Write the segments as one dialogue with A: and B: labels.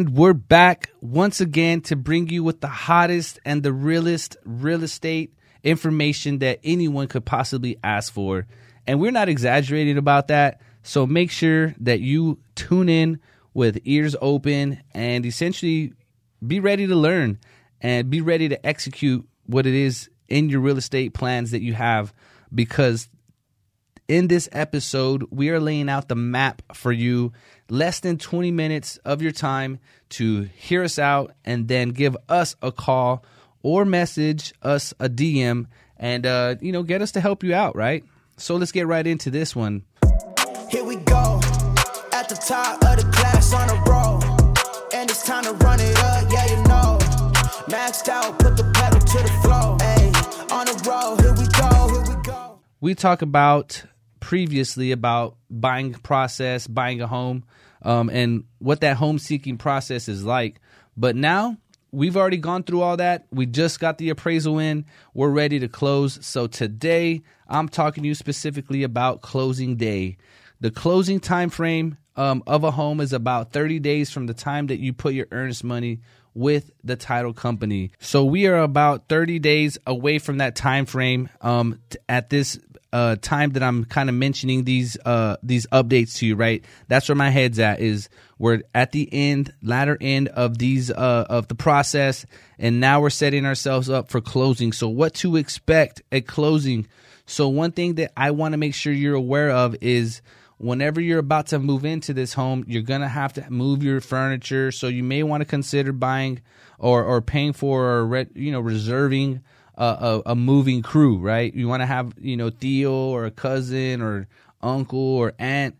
A: And we're back once again to bring you with the hottest and the realest real estate information that anyone could possibly ask for. And we're not exaggerating about that. So make sure that you tune in with ears open and essentially be ready to learn and be ready to execute what it is in your real estate plans that you have because in this episode, we are laying out the map for you. Less than 20 minutes of your time to hear us out and then give us a call or message us a DM and, uh, you know, get us to help you out, right? So let's get right into this one.
B: Here we go. At the top of the class on a roll. And it's time to run it up, yeah, you know. Maxed out, put the pedal to the floor. Hey, on the road, here we go, here we go.
A: We talk about previously about buying process, buying a home, um, and what that home seeking process is like. But now we've already gone through all that. We just got the appraisal in. We're ready to close. So today I'm talking to you specifically about closing day. The closing time frame um, of a home is about 30 days from the time that you put your earnest money with the title company. So we are about 30 days away from that time frame um, t- at this uh, time that I'm kind of mentioning these uh, these updates to you, right? That's where my head's at. Is we're at the end, latter end of these uh, of the process, and now we're setting ourselves up for closing. So, what to expect at closing? So, one thing that I want to make sure you're aware of is whenever you're about to move into this home, you're gonna have to move your furniture. So, you may want to consider buying or or paying for or re- you know reserving a, a, a moving crew, right? You want to have, you know, Theo or a cousin or uncle or aunt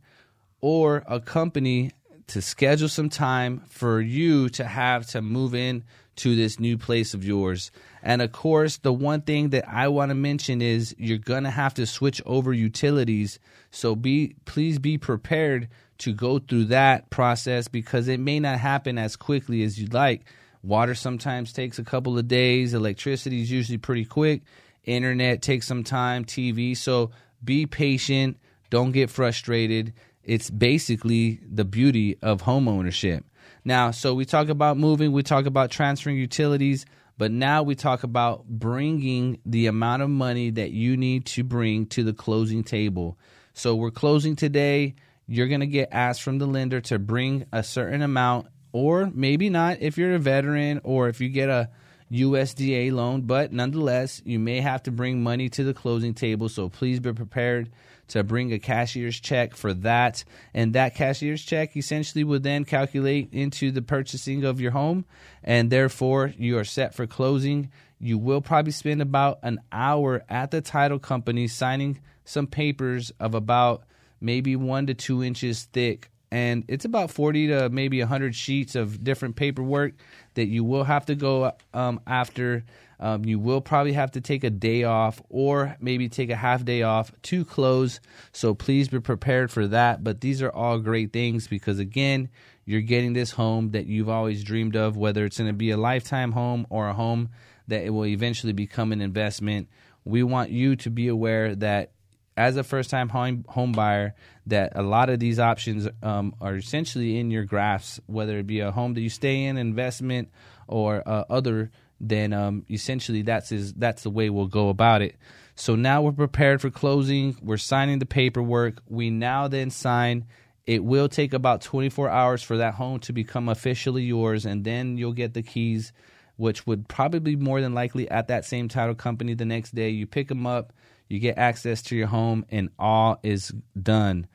A: or a company to schedule some time for you to have to move in to this new place of yours. And of course, the one thing that I want to mention is you're going to have to switch over utilities. So be please be prepared to go through that process because it may not happen as quickly as you'd like. Water sometimes takes a couple of days. Electricity is usually pretty quick. Internet takes some time. TV. So be patient. Don't get frustrated. It's basically the beauty of home ownership. Now, so we talk about moving, we talk about transferring utilities, but now we talk about bringing the amount of money that you need to bring to the closing table. So we're closing today. You're going to get asked from the lender to bring a certain amount or maybe not if you're a veteran or if you get a USDA loan, but nonetheless, you may have to bring money to the closing table. So please be prepared to bring a cashier's check for that. And that cashier's check essentially would then calculate into the purchasing of your home, and therefore you are set for closing. You will probably spend about an hour at the title company signing some papers of about maybe one to two inches thick and it's about 40 to maybe 100 sheets of different paperwork that you will have to go um, after. Um, you will probably have to take a day off or maybe take a half day off to close. So please be prepared for that. But these are all great things because, again, you're getting this home that you've always dreamed of, whether it's going to be a lifetime home or a home that it will eventually become an investment. We want you to be aware that as a first time home, home buyer that a lot of these options um, are essentially in your graphs, whether it be a home that you stay in, investment, or uh, other. Then um, essentially that's is that's the way we'll go about it. So now we're prepared for closing. We're signing the paperwork. We now then sign. It will take about 24 hours for that home to become officially yours, and then you'll get the keys, which would probably be more than likely at that same title company the next day. You pick them up you get access to your home, and all is done.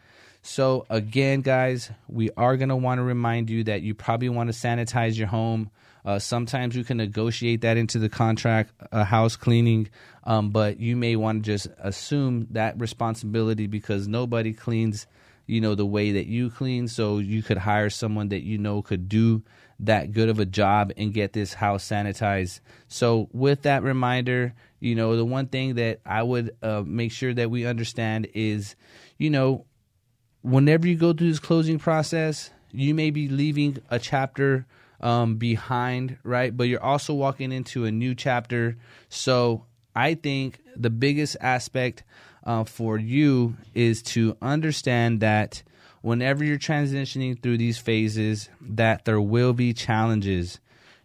A: So, again, guys, we are going to want to remind you that you probably want to sanitize your home. Uh, sometimes you can negotiate that into the contract, uh, house cleaning, um, but you may want to just assume that responsibility because nobody cleans, you know, the way that you clean. So you could hire someone that you know could do that good of a job and get this house sanitized. So, with that reminder, you know, the one thing that I would uh, make sure that we understand is, you know, whenever you go through this closing process, you may be leaving a chapter um, behind, right? But you're also walking into a new chapter. So, I think the biggest aspect uh, for you is to understand that whenever you're transitioning through these phases, that there will be challenges.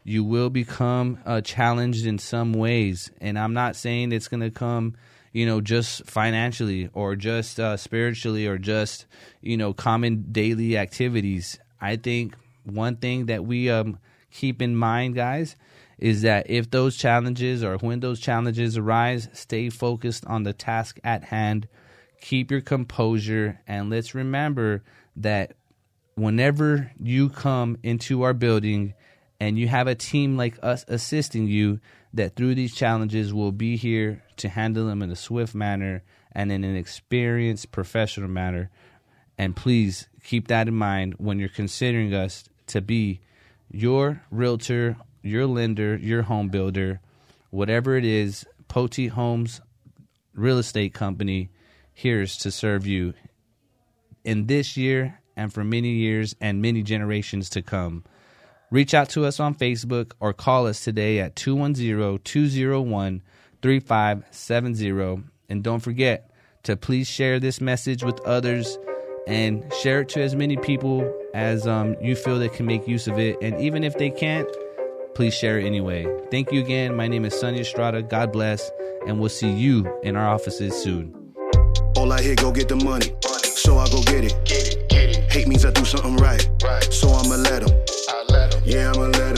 A: You will become uh, challenged in some ways. And I'm not saying it's going to come, you know, just financially or just uh, spiritually or just, you know, common daily activities. I think one thing that we um, keep in mind, guys, is that if those challenges or when those challenges arise, stay focused on the task at hand keep your composure, and let's remember that whenever you come into our building and you have a team like us assisting you, that through these challenges we'll be here to handle them in a swift manner and in an experienced professional manner. And please keep that in mind when you're considering us to be your realtor, your lender, your home builder, whatever it is, Poti Homes Real Estate Company here's to serve you in this year and for many years and many generations to come. Reach out to us on Facebook or call us today at 210 201 3570. And don't forget to please share this message with others and share it to as many people as um, you feel that can make use of it. And even if they can't, please share it anyway. Thank you again. My name is Sonny Estrada. God bless. And we'll see you in our offices soon.
C: All I hear, go get the money. So I go get it. Hate means I do something right. So I'ma let him. Yeah, I'ma let.